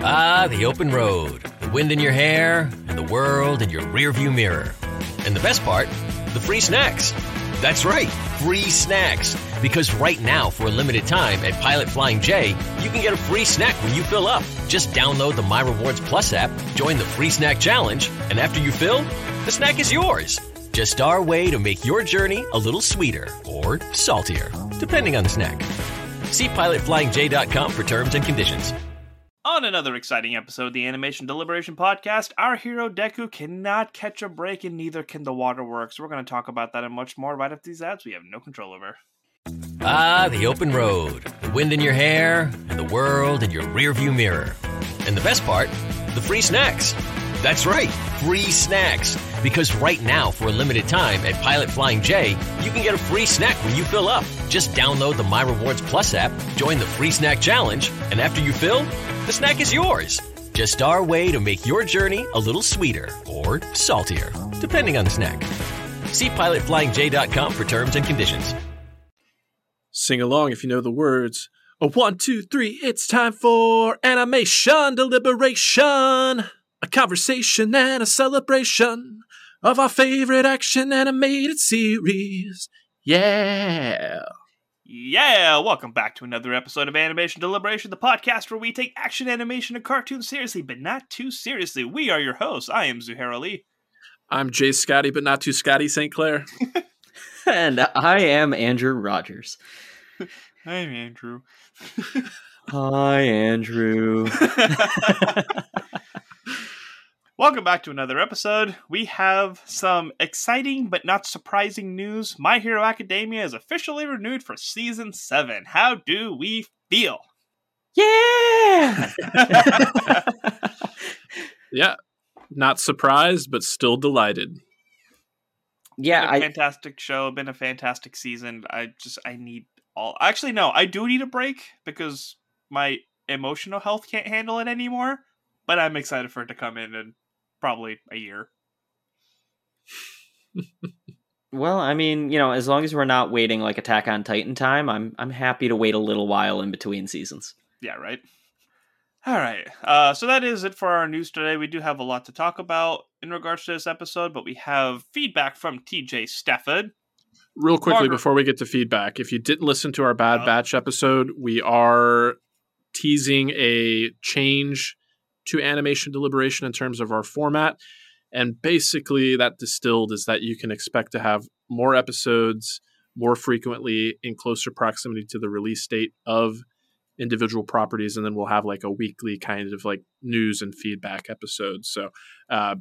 Ah, the open road, the wind in your hair, and the world in your rearview mirror. And the best part, the free snacks. That's right, free snacks. Because right now, for a limited time at Pilot Flying J, you can get a free snack when you fill up. Just download the My Rewards Plus app, join the free snack challenge, and after you fill, the snack is yours. Just our way to make your journey a little sweeter or saltier, depending on the snack. See pilotflyingj.com for terms and conditions. On another exciting episode of the Animation Deliberation Podcast, our hero Deku cannot catch a break, and neither can the Waterworks. We're going to talk about that and much more right after these ads we have no control over. Ah, the open road, the wind in your hair, and the world in your rearview mirror. And the best part, the free snacks. That's right, free snacks. Because right now, for a limited time at Pilot Flying J, you can get a free snack when you fill up. Just download the My Rewards Plus app, join the free snack challenge, and after you fill, the snack is yours. Just our way to make your journey a little sweeter or saltier, depending on the snack. See pilotflyingj.com for terms and conditions. Sing along if you know the words. A one, two, three, it's time for animation deliberation. A conversation and a celebration of our favorite action animated series. Yeah. Yeah, welcome back to another episode of Animation Deliberation, the podcast where we take action animation and cartoons seriously, but not too seriously. We are your hosts. I am Zuhair Ali. I'm Jay Scotty, but not too Scotty St. Clair. and I am Andrew Rogers. I'm Andrew. Hi, Andrew. Welcome back to another episode. We have some exciting but not surprising news. My Hero Academia is officially renewed for season 7. How do we feel? Yeah! yeah. Not surprised, but still delighted. Yeah, I, fantastic show, been a fantastic season. I just I need all Actually no, I do need a break because my emotional health can't handle it anymore, but I'm excited for it to come in and probably a year. well, I mean, you know, as long as we're not waiting like Attack on Titan time, I'm I'm happy to wait a little while in between seasons. Yeah, right. All right. Uh, so that is it for our news today. We do have a lot to talk about in regards to this episode, but we have feedback from TJ Stafford. Real quickly Margaret. before we get to feedback, if you didn't listen to our Bad uh, Batch episode, we are teasing a change to animation deliberation in terms of our format. And basically, that distilled is that you can expect to have more episodes more frequently in closer proximity to the release date of individual properties. And then we'll have like a weekly kind of like news and feedback episode. So uh,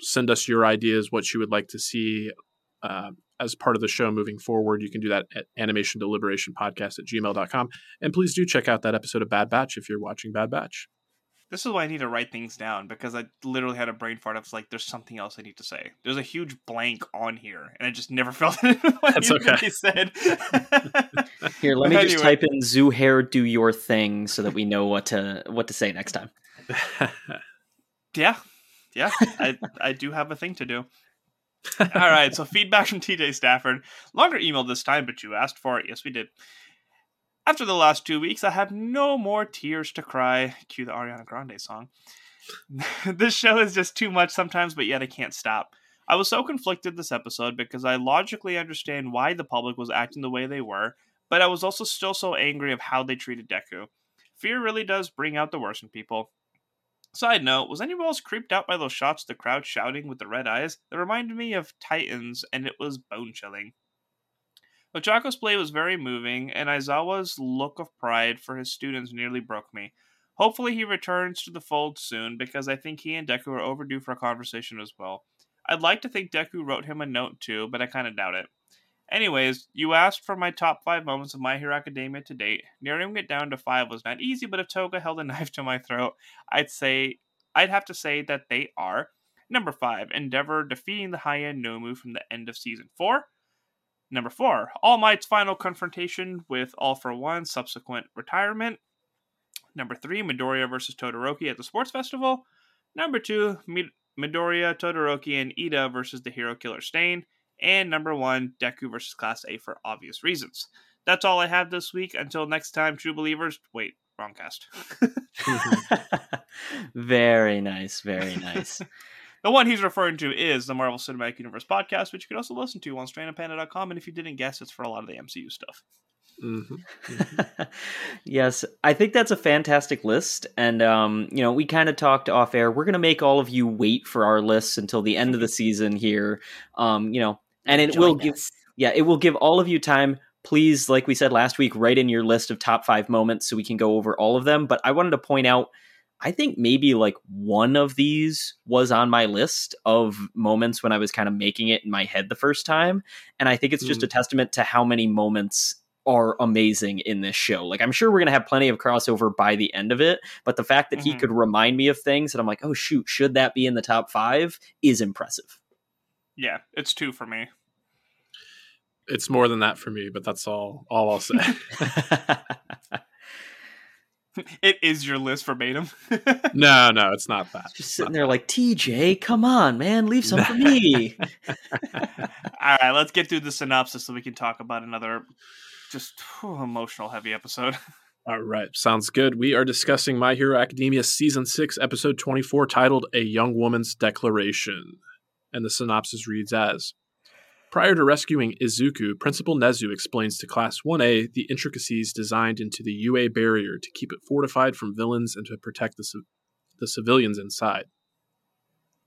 send us your ideas, what you would like to see. Uh, as part of the show moving forward, you can do that at animation deliberation podcast at gmail.com. And please do check out that episode of Bad Batch if you're watching Bad Batch. This is why I need to write things down because I literally had a brain fart. I was like, "There's something else I need to say." There's a huge blank on here, and I just never felt it. That's okay. Said. here, let me anyway. just type in "Zuhair do your thing" so that we know what to what to say next time. yeah, yeah, I I do have a thing to do. All right, so feedback from TJ Stafford. Longer email this time, but you asked for it. Yes, we did. After the last two weeks, I have no more tears to cry. Cue the Ariana Grande song. this show is just too much sometimes, but yet I can't stop. I was so conflicted this episode because I logically understand why the public was acting the way they were, but I was also still so angry of how they treated Deku. Fear really does bring out the worst in people. Side note, was anyone else creeped out by those shots of the crowd shouting with the red eyes? That reminded me of Titans, and it was bone chilling. Ochako's play was very moving, and Aizawa's look of pride for his students nearly broke me. Hopefully, he returns to the fold soon because I think he and Deku are overdue for a conversation as well. I'd like to think Deku wrote him a note too, but I kind of doubt it. Anyways, you asked for my top five moments of My Hero Academia to date. Narrowing it down to five was not easy, but if Toga held a knife to my throat, I'd say I'd have to say that they are number five, Endeavor defeating the high end Nomu from the end of season four. Number four, All Might's final confrontation with All for One, subsequent retirement. Number three, Midoriya versus Todoroki at the sports festival. Number two, Midoriya, Todoroki, and Ida versus the hero killer Stain. And number one, Deku versus Class A for obvious reasons. That's all I have this week. Until next time, true believers. Wait, wrong cast. Very nice. Very nice. the one he's referring to is the Marvel Cinematic Universe podcast, which you can also listen to on strandedpanda.com. And if you didn't guess, it's for a lot of the MCU stuff. Mm-hmm. Mm-hmm. yes, I think that's a fantastic list. And, um, you know, we kind of talked off air. We're going to make all of you wait for our lists until the end of the season here. Um, you know, and it Join will us. give, yeah, it will give all of you time. Please, like we said last week, write in your list of top five moments so we can go over all of them. But I wanted to point out, I think maybe like one of these was on my list of moments when I was kind of making it in my head the first time. And I think it's just mm. a testament to how many moments are amazing in this show. Like I'm sure we're gonna have plenty of crossover by the end of it, but the fact that mm-hmm. he could remind me of things that I'm like, oh shoot, should that be in the top five is impressive. Yeah, it's two for me. It's more than that for me, but that's all all I'll say. it is your list verbatim. no, no, it's not that. Just sitting there like TJ, come on, man, leave some for me. All right, let's get through the synopsis so we can talk about another just whew, emotional heavy episode. All right, sounds good. We are discussing My Hero Academia Season 6, Episode 24, titled A Young Woman's Declaration. And the synopsis reads as Prior to rescuing Izuku, Principal Nezu explains to Class 1A the intricacies designed into the UA barrier to keep it fortified from villains and to protect the, the civilians inside.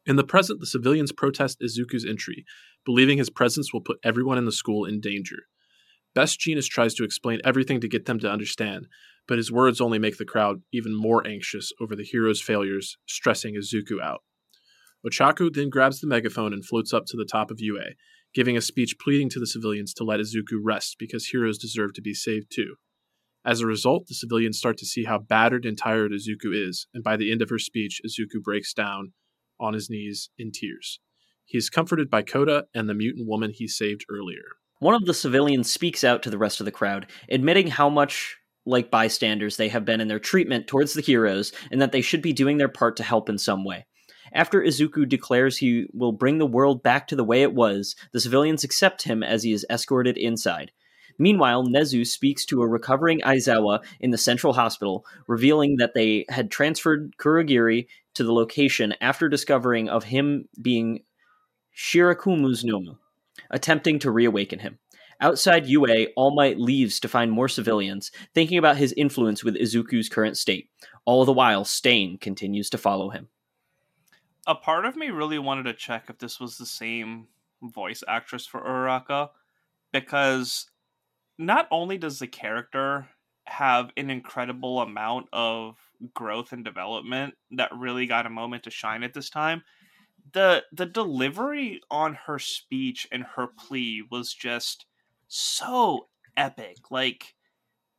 In the present, the civilians protest Izuku's entry, believing his presence will put everyone in the school in danger. Best Jeanist tries to explain everything to get them to understand, but his words only make the crowd even more anxious over the hero's failures, stressing Izuku out. Ochako then grabs the megaphone and floats up to the top of UA, giving a speech pleading to the civilians to let Izuku rest because heroes deserve to be saved too. As a result, the civilians start to see how battered and tired Izuku is, and by the end of her speech, Izuku breaks down on his knees in tears. He is comforted by Kota and the mutant woman he saved earlier. One of the civilians speaks out to the rest of the crowd, admitting how much like bystanders they have been in their treatment towards the heroes and that they should be doing their part to help in some way. After Izuku declares he will bring the world back to the way it was, the civilians accept him as he is escorted inside. Meanwhile, Nezu speaks to a recovering Aizawa in the central hospital, revealing that they had transferred Kurogiri to the location after discovering of him being Shirakumo's Nomu attempting to reawaken him. Outside UA, All Might leaves to find more civilians, thinking about his influence with Izuku's current state. All the while, Stain continues to follow him. A part of me really wanted to check if this was the same voice actress for Uraraka, because not only does the character have an incredible amount of growth and development that really got a moment to shine at this time, the the delivery on her speech and her plea was just so epic. Like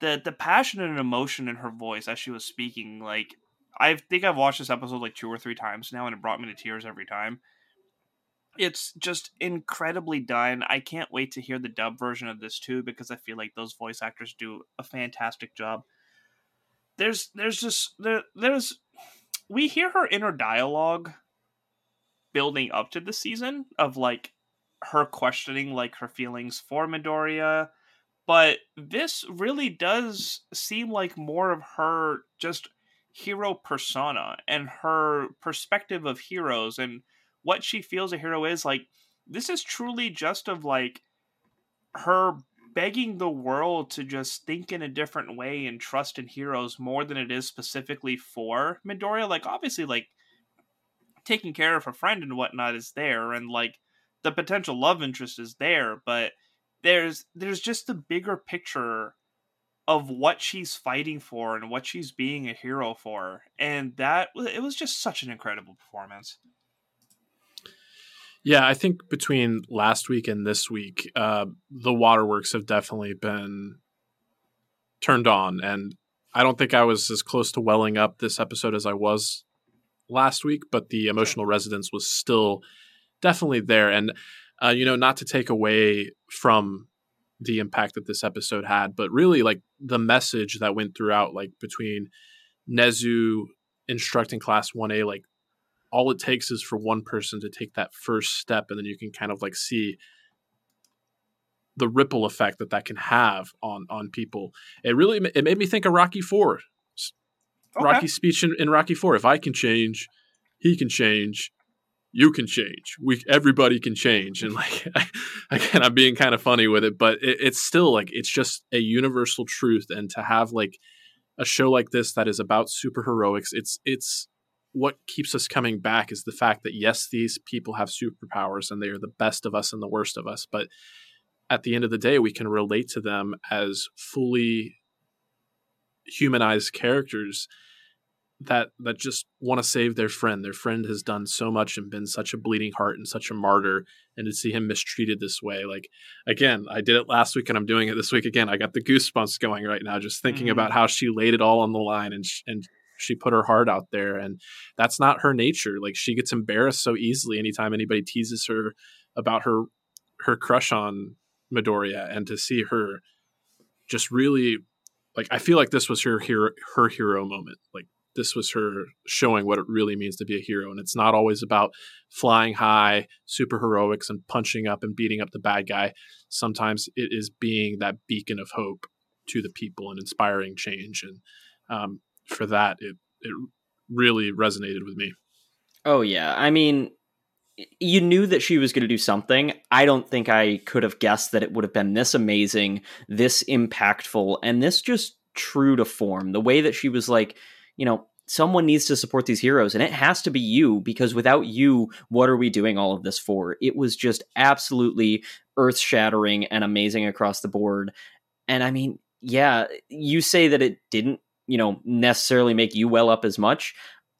the the passion and emotion in her voice as she was speaking, like I think I've watched this episode like two or three times now and it brought me to tears every time. It's just incredibly done. I can't wait to hear the dub version of this too because I feel like those voice actors do a fantastic job. There's there's just there there's we hear her inner dialogue building up to the season of like her questioning like her feelings for Midoriya. But this really does seem like more of her just hero persona and her perspective of heroes and what she feels a hero is like this is truly just of like her begging the world to just think in a different way and trust in heroes more than it is specifically for Midoriya. Like obviously like taking care of a friend and whatnot is there and like the potential love interest is there but there's there's just the bigger picture of what she's fighting for and what she's being a hero for and that it was just such an incredible performance yeah i think between last week and this week uh, the waterworks have definitely been turned on and i don't think i was as close to welling up this episode as i was last week, but the emotional resonance was still definitely there. And, uh, you know, not to take away from the impact that this episode had, but really like the message that went throughout, like between Nezu instructing class 1A, like all it takes is for one person to take that first step, and then you can kind of like see the ripple effect that that can have on on people. It really it made me think of Rocky Four okay. Rocky's speech in, in Rocky Four. If I can change, he can change. You can change. We everybody can change, and like again, I'm being kind of funny with it, but it, it's still like it's just a universal truth. And to have like a show like this that is about superheroics, it's it's what keeps us coming back is the fact that yes, these people have superpowers and they are the best of us and the worst of us, but at the end of the day, we can relate to them as fully humanized characters that that just want to save their friend. Their friend has done so much and been such a bleeding heart and such a martyr, and to see him mistreated this way, like again, I did it last week and I'm doing it this week again. I got the goosebumps going right now just thinking mm-hmm. about how she laid it all on the line and sh- and she put her heart out there, and that's not her nature. Like she gets embarrassed so easily anytime anybody teases her about her her crush on Midoriya, and to see her just really like I feel like this was her hero her hero moment. Like this was her showing what it really means to be a hero. And it's not always about flying high, super heroics, and punching up and beating up the bad guy. Sometimes it is being that beacon of hope to the people and inspiring change. And um, for that, it it really resonated with me. Oh yeah, I mean, you knew that she was going to do something. I don't think I could have guessed that it would have been this amazing, this impactful, and this just true to form. The way that she was like, you know, someone needs to support these heroes and it has to be you because without you what are we doing all of this for? It was just absolutely earth-shattering and amazing across the board. And i mean yeah you say that it didn't you know necessarily make you well up as much.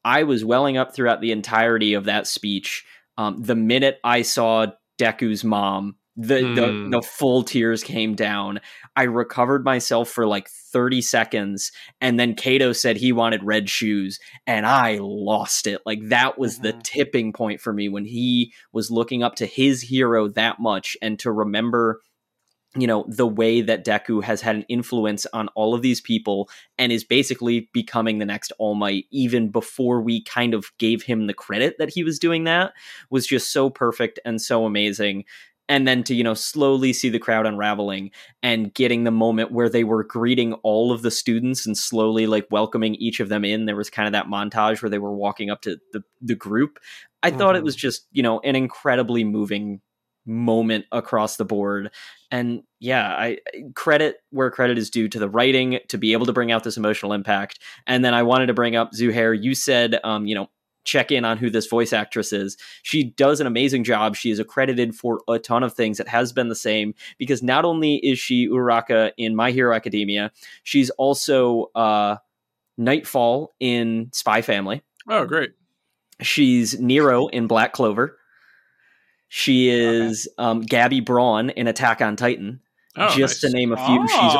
I was welling up throughout the entirety of that speech. Um, the minute i saw deku's mom the, mm. the hmm. the full tears came down. I recovered myself for like 30 seconds and then Kota said he wanted red shoes and I lost it. Like that was mm-hmm. the tipping point for me when he was looking up to his hero that much and to remember you know the way that Deku has had an influence on all of these people and is basically becoming the next All Might even before we kind of gave him the credit that he was doing that was just so perfect and so amazing and then to you know slowly see the crowd unraveling and getting the moment where they were greeting all of the students and slowly like welcoming each of them in there was kind of that montage where they were walking up to the the group i mm-hmm. thought it was mm-hmm. just you know an incredibly moving moment across the board and yeah i credit where credit is due to the writing to be able to bring out this emotional impact and then i wanted to bring up zuhair you said um you know check in on who this voice actress is. She does an amazing job. She is accredited for a ton of things. It has been the same because not only is she Uraka in My Hero Academia, she's also uh, Nightfall in Spy Family. Oh, great. She's Nero in Black Clover. She is okay. um, Gabi Braun in Attack on Titan. Oh, just nice. to name a few. She's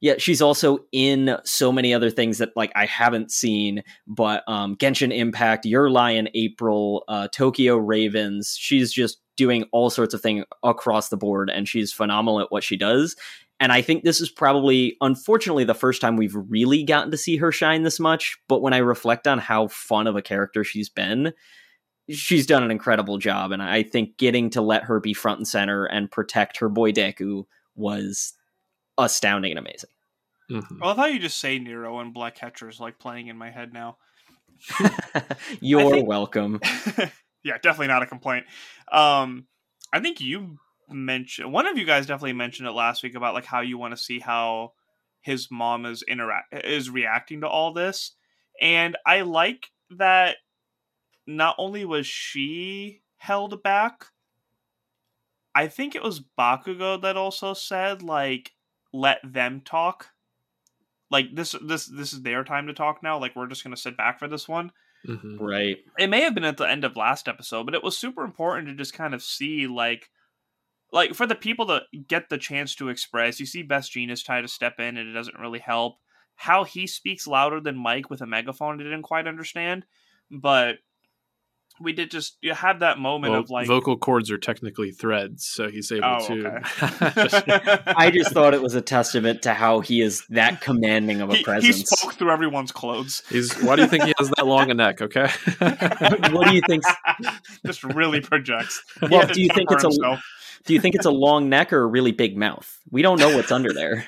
yeah, she's also in so many other things that like I haven't seen, but um, Genshin Impact, Your Lie in April, uh, Tokyo Ravens. She's just doing all sorts of things across the board, and she's phenomenal at what she does. And I think this is probably, unfortunately, the first time we've really gotten to see her shine this much. But when I reflect on how fun of a character she's been, she's done an incredible job. And I think getting to let her be front and center and protect her boy Deku was astounding and amazing. Mm-hmm. Well, I thought you just say Nero and Black Hatcher is like playing in my head now. You're think, welcome. yeah, definitely not a complaint. Um, I think you mentioned one of you guys definitely mentioned it last week about like how you want to see how his mom is interact is reacting to all this, and I like that. Not only was she held back, I think it was Bakugo that also said like let them talk. Like this this this is their time to talk now. Like we're just gonna sit back for this one. Mm-hmm. Right. It may have been at the end of last episode, but it was super important to just kind of see like like for the people to get the chance to express. You see Best Jeanist try to step in and it doesn't really help. How he speaks louder than Mic with a megaphone, I didn't quite understand. But we did just you have that moment well, of like vocal cords are technically threads, so he's able oh, to. Okay. I just thought it was a testament to how he is that commanding of a he, presence. He spoke through everyone's clothes. He's. Why do you think he has that long a neck? Okay. what do you think? just really projects. Well, do you think it's himself. a? Do you think it's a long neck or a really big mouth? We don't know what's under there.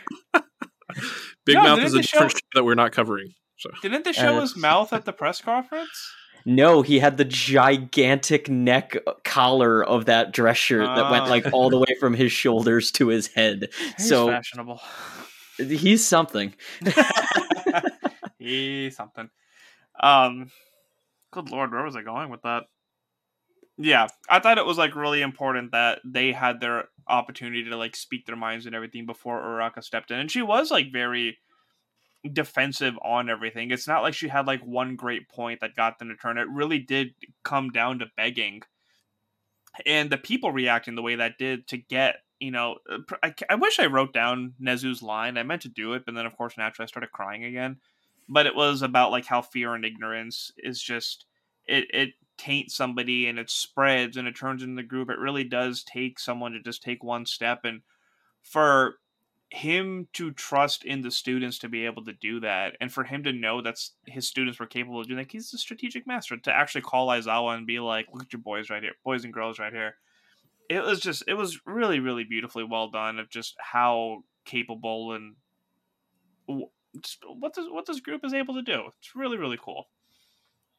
big no, mouth is a different show that we're not covering. So didn't they uh, show his mouth at the press conference? No, he had the gigantic neck collar of that dress shirt that went like all the way from his shoulders to his head. He's so fashionable. He's something. he's something. Um, good lord, where was I going with that? Yeah, I thought it was like really important that they had their opportunity to like speak their minds and everything before Uraka stepped in, and she was like very defensive on everything. It's not like she had like one great point that got them to turn. It really did come down to begging, and the people reacting the way that did to get you know. Uh, I, I wish I wrote down Nezu's line. I meant to do it, but then of course naturally I started crying again. But it was about like how fear and ignorance is just it it taints somebody and it spreads and it turns into the group. It really does take someone to just take one step and for him to trust in the students to be able to do that and for him to know that his students were capable of doing that he's a strategic master. To actually call Aizawa and be like look at your boys right here boys and girls right here. It was just it was really really beautifully well done of just how capable and what this what this group is able to do. It's really really cool.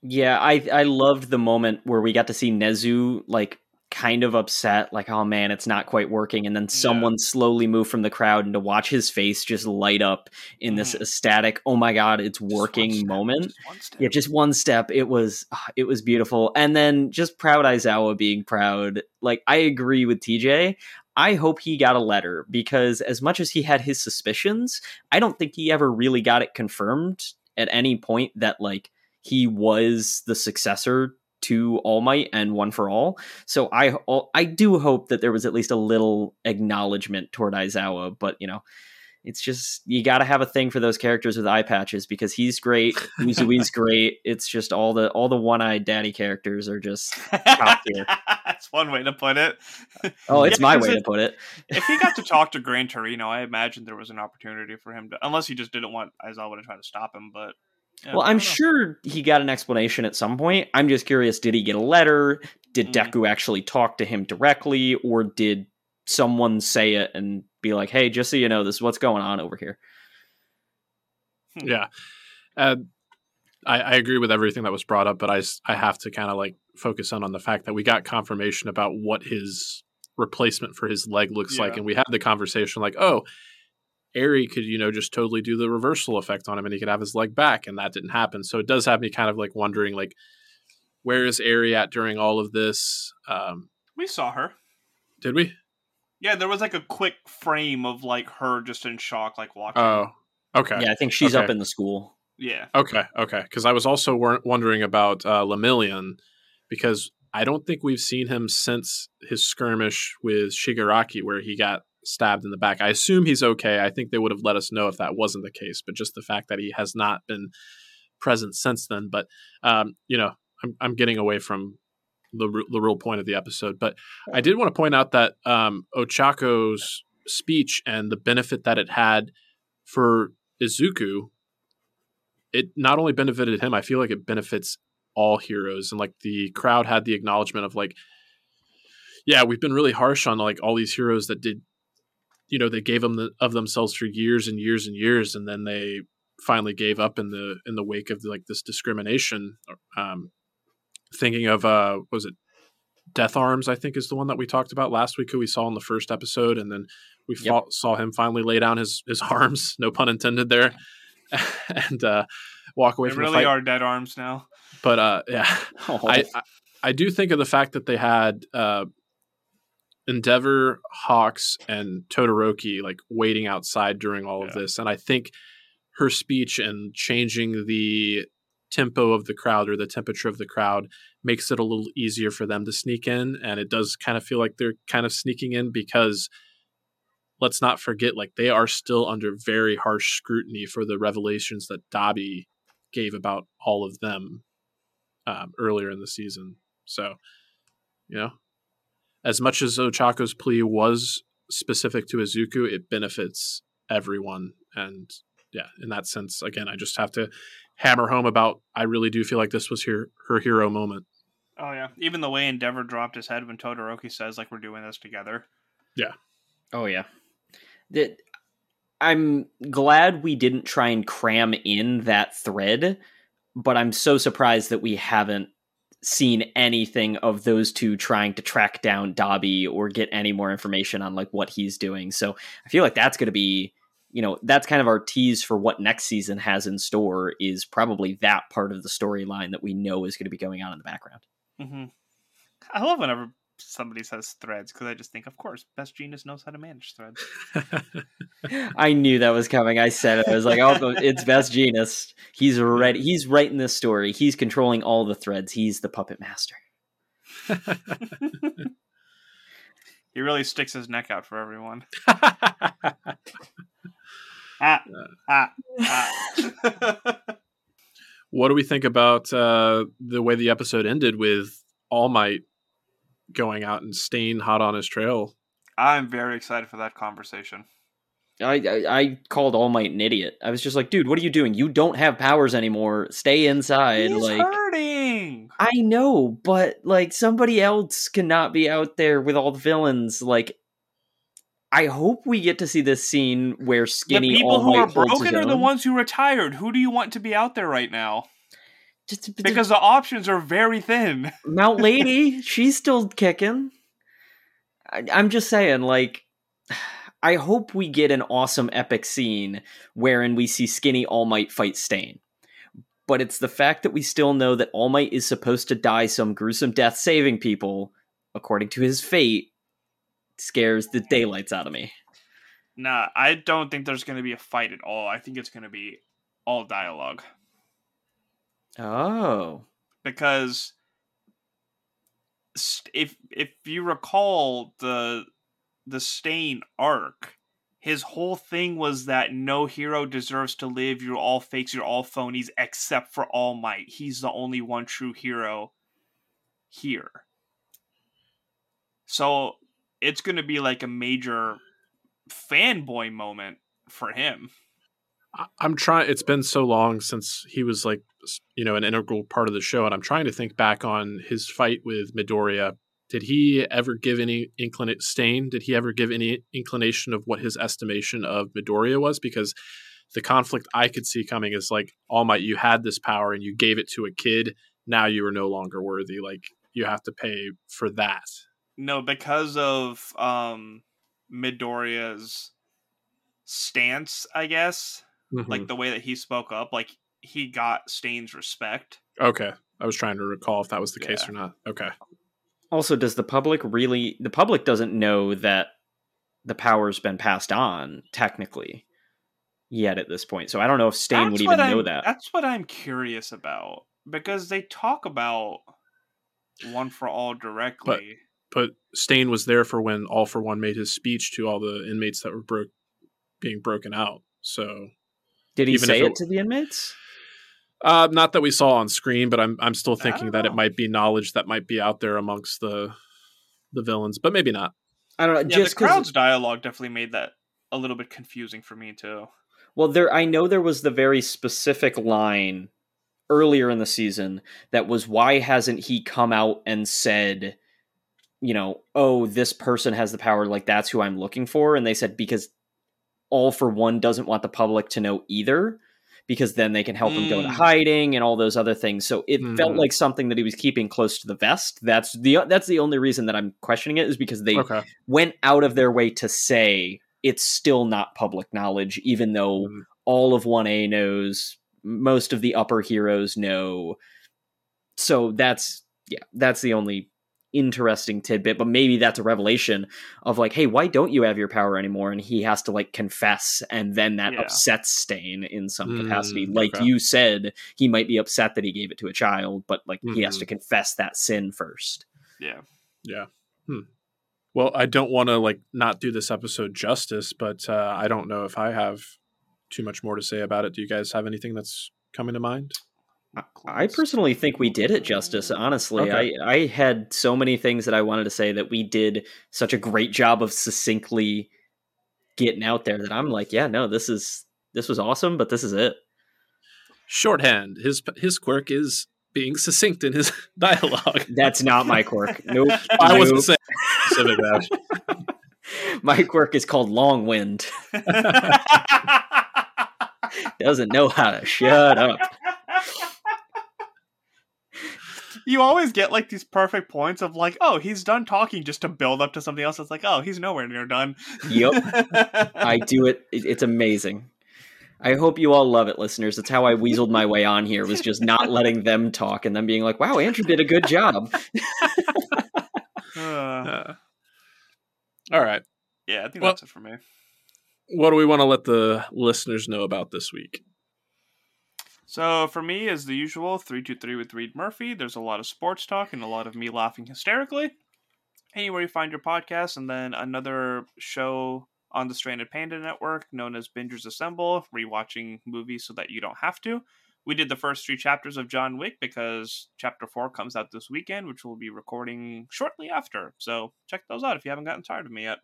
Yeah i i loved the moment where we got to see nezu like kind of upset, like, oh man, it's not quite working. And then someone yeah. slowly moved from the crowd and to watch his face just light up in this mm. ecstatic, oh my God, it's working moment. Just yeah, just one step. It was, ah, it was beautiful. And then just proud Aizawa being proud. Like, I agree with TJ. I hope he got a letter because as much as he had his suspicions, I don't think he ever really got it confirmed at any point that like he was the successor to All Might and One for All. So I I do hope that there was at least a little acknowledgement toward Aizawa, but you know, it's just you got to have a thing for those characters with eye patches because he's great, Uzui's great. It's just all the all the one-eyed daddy characters are just top tier. That's one way to put it. Oh, it's yeah, my way it, to put it. if he got to talk to Gran Torino, I imagine there was an opportunity for him to, unless he just didn't want Aizawa to try to stop him. But well, I'm sure he got an explanation at some point. I'm just curious did he get a letter? Did mm. Deku actually talk to him directly? Or did someone say it and be like, hey, just so you know, this is what's going on over here? Hmm. Yeah. Uh, I, I, agree with everything that was brought up, but I, I have to kind of like focus on on the fact that we got confirmation about what his replacement for his leg looks yeah. like, and we had the conversation like, oh, Eri could, you know, just totally do the reversal effect on him and he could have his leg back. And that didn't happen. So it does have me kind of like wondering, like, where is Eri at during all of this? Um, we saw her. Did we? Yeah, there was like a quick frame of like her just in shock, like watching. Oh, okay. Yeah, I think she's okay. up in the school. Yeah. Okay, okay. Because I was also wondering about uh, Lemillion because I don't think we've seen him since his skirmish with Shigaraki, where he got stabbed in the back. I assume he's okay. I think they would have let us know if that wasn't the case, but just the fact that he has not been present since then. But um, you know, I'm, I'm getting away from the the real point of the episode. But I did want to point out that um, Ochako's speech and the benefit that it had for Izuku, it not only benefited him. I feel like it benefits all heroes, and like the crowd had the acknowledgement of like yeah, we've been really harsh on like all these heroes that did you know they gave them the, of themselves for years and years and years, and then they finally gave up in the in the wake of like this discrimination. Um, thinking of uh, was it Death Arms? I think is the one that we talked about last week, who we saw in the first episode, and then we yep. fought, saw him finally lay down his his arms, no pun intended there, and uh, walk away they from really the fight. are dead arms now. But uh, yeah, oh. I, I, I do think of the fact that they had uh, Endeavor, Hawks, and Todoroki like waiting outside during all yeah. of this, and I think her speech and changing the tempo of the crowd or the temperature of the crowd makes it a little easier for them to sneak in, and it does kind of feel like they're kind of sneaking in because let's not forget like they are still under very harsh scrutiny for the revelations that Dabi gave about all of them um, earlier in the season. So, you know, as much as Ochako's plea was specific to Izuku, it benefits everyone. And yeah, in that sense, again, I just have to hammer home about I really do feel like this was her her hero moment. Oh yeah, even the way Endeavor dropped his head when Todoroki says like we're doing this together. Yeah. Oh yeah. That I'm glad we didn't try and cram in that thread, but I'm so surprised that we haven't seen anything of those two trying to track down Dabi or get any more information on like what he's doing. So I feel like that's going to be, you know, that's kind of our tease for what next season has in store is probably that part of the storyline that we know is going to be going on in the background. Mm-hmm. I love whenever somebody says threads because I just think, of course, Best Jeanist knows how to manage threads. I knew that was coming. I said it. I was like, "Oh, it's Best Jeanist. He's ready. He's writing this story. He's controlling all the threads. He's the puppet master." he really sticks his neck out for everyone. ah, ah, ah. what do we think about uh, the way the episode ended with All Might going out and staying hot on his trail. I'm very excited for that conversation. I, I, I called All Might an idiot. I was just like, dude, what are you doing? You don't have powers anymore. Stay inside. He's like hurting. I know, but like somebody else cannot be out there with all the villains. Like, I hope we get to see this scene where Skinny. The people all who Might are broken are the ones who retired. Who do you want to be out there right now? Just because the options are very thin. Mount Lady, she's still kicking. I, I'm just saying, like, I hope we get an awesome epic scene wherein we see Skinny All Might fight Stain. But it's the fact that we still know that All Might is supposed to die some gruesome death saving people, according to his fate, scares the daylights out of me. Nah, I don't think there's going to be a fight at all. I think it's going to be all dialogue. Oh. Because if if you recall the the Stain arc, his whole thing was that no hero deserves to live. You're all fakes. You're all phonies, except for All Might. He's the only one true hero here. So it's going to be like a major fanboy moment for him. I'm trying. It's been so long since he was like, you know, an integral part of the show, and I'm trying to think back on his fight with Midoriya. Did he ever give any inclination? Stain? Did he ever give any inclination of what his estimation of Midoriya was? Because the conflict I could see coming is like, All Might, you had this power and you gave it to a kid. Now you are no longer worthy. Like you have to pay for that. No, because of um Midoriya's stance, I guess mm-hmm. like the way that he spoke up, like he got Stain's respect. Okay. I was trying to recall if that was the yeah. case or not. Okay. Also, does the public really the public doesn't know that the power's been passed on technically yet at this point. So I don't know if Stain that's would even know that. That's what I'm curious about because they talk about one for all directly. But, but Stain was there for when All for One made his speech to all the inmates that were broke being broken out. So did he say it, it, to the inmates? Uh, not that we saw on screen, but I'm I'm still thinking that it might be knowledge that might be out there amongst the the villains, but maybe not. I don't know. Yeah, just the crowd's dialogue definitely made that a little bit confusing for me too. Well, there I know there was the very specific line earlier in the season that was why hasn't he come out and said, you know, oh, this person has the power, like that's who I'm looking for, and they said because all for one doesn't want the public to know either because then they can help mm. him go to mm. hiding and all those other things. So it mm. felt like something that he was keeping close to the vest. That's the that's the only reason that I'm questioning it is because they okay. went out of their way to say it's still not public knowledge, even though mm. all of 1A knows, most of the upper heroes know. So that's yeah, that's the only interesting tidbit, but maybe that's a revelation of like, hey, why don't you have your power anymore? And he has to like confess, and then that yeah. upsets Stain in some mm, capacity. Like okay. you said, he might be upset that he gave it to a child, but like mm-hmm. he has to mm-hmm. confess that sin first. Yeah. Yeah. Hmm. Well, I don't want to like not do this episode justice, but uh, I don't know if I have too much more to say about it. Do you guys have anything that's coming to mind? I personally think we did it justice. Honestly, okay. I I had so many things that I wanted to say that we did such a great job of succinctly getting out there that I'm like, yeah, no, this is this was awesome, but this is it. Shorthand. His his quirk is being succinct in his dialogue. That's not my quirk. Nope. I wasn't saying specific that. My quirk is called Long Wind. Doesn't know how to shut up. You always get like these perfect points of like, oh, he's done talking just to build up to something else. It's like, oh, he's nowhere near done. Yep. I do it. It's amazing. I hope you all love it, listeners. That's how I weaseled my way on here, was just not letting them talk and then being like, wow, Andrew did a good job. uh, all right. Yeah, I think well, that's it for me. What do we want to let the listeners know about this week? So for me, as the usual, three two three with Reed Murphy. There's a lot of sports talk and a lot of me laughing hysterically. Anywhere you find your podcast, and then another show on the Stranded Panda Network known as Bingers Assemble, rewatching movies so that you don't have to. We did the first three chapters of John Wick because chapter four comes out this weekend, which we'll be recording shortly after. So check those out if you haven't gotten tired of me yet.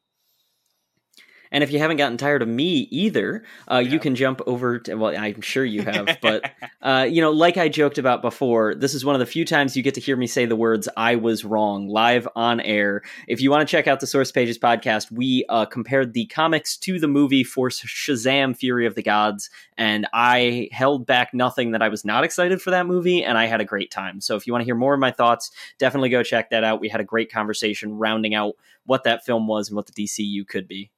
And if you haven't gotten tired of me either, uh, yeah. you can jump over to, well, I'm sure you have, but, uh, you know, like I joked about before, this is one of the few times you get to hear me say the words, I was wrong, live on air. If you want to check out the Source Pages podcast, we uh, compared the comics to the movie for Shazam Fury of the Gods, and I held back nothing that I was not excited for that movie, and I had a great time. So if you want to hear more of my thoughts, definitely go check that out. We had a great conversation rounding out what that film was and what the DCU could be.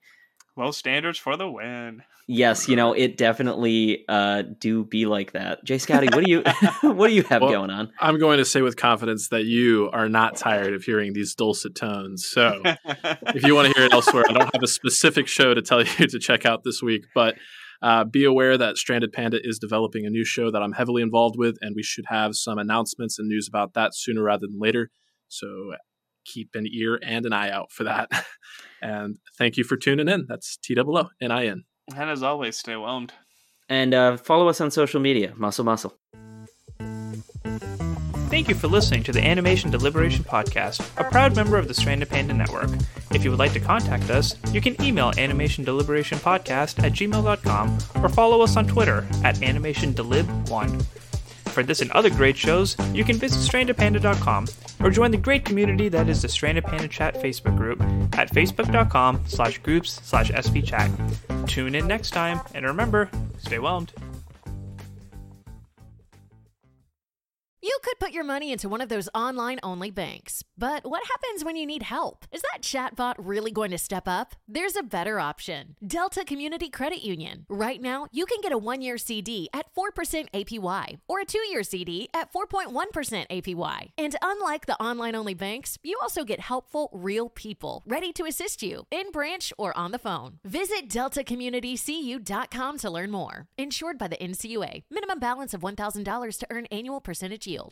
Low standards for the win. Yes, you know it definitely uh, do be like that. Jay Scotty, what do you what do you have well, going on? I'm going to say with confidence that you are not tired of hearing these dulcet tones. So if you want to hear it elsewhere, I don't have a specific show to tell you to check out this week, but uh, be aware that Stranded Panda is developing a new show that I'm heavily involved with, and we should have some announcements and news about that sooner rather than later. So keep an ear and an eye out for that. and thank you for tuning in. That's T O O N I N. And as always, stay whelmed. And uh, follow us on social media. Muscle, muscle. Thank you for listening to the Animation Deliberation Podcast, a proud member of the Stranded Panda Network. If you would like to contact us, you can email animationdeliberationpodcast at gmail.com or follow us on Twitter at animationdelib1. For this and other great shows, you can visit strandedpanda.com or join the great community that is the Stranded Panda Chat Facebook group at facebook.com slash groups slash svchat. Tune in next time, and remember, stay whelmed. You could put your money into one of those online only banks, but what happens when you need help? Is that chatbot really going to step up? There's a better option Delta Community Credit Union. Right now, you can get a one year CD at 4% APY or a two year CD at 4.1% APY. And unlike the online only banks, you also get helpful, real people ready to assist you in branch or on the phone. Visit deltacommunitycu.com to learn more. Insured by the NCUA. Minimum balance of $1,000 to earn annual percentage shield.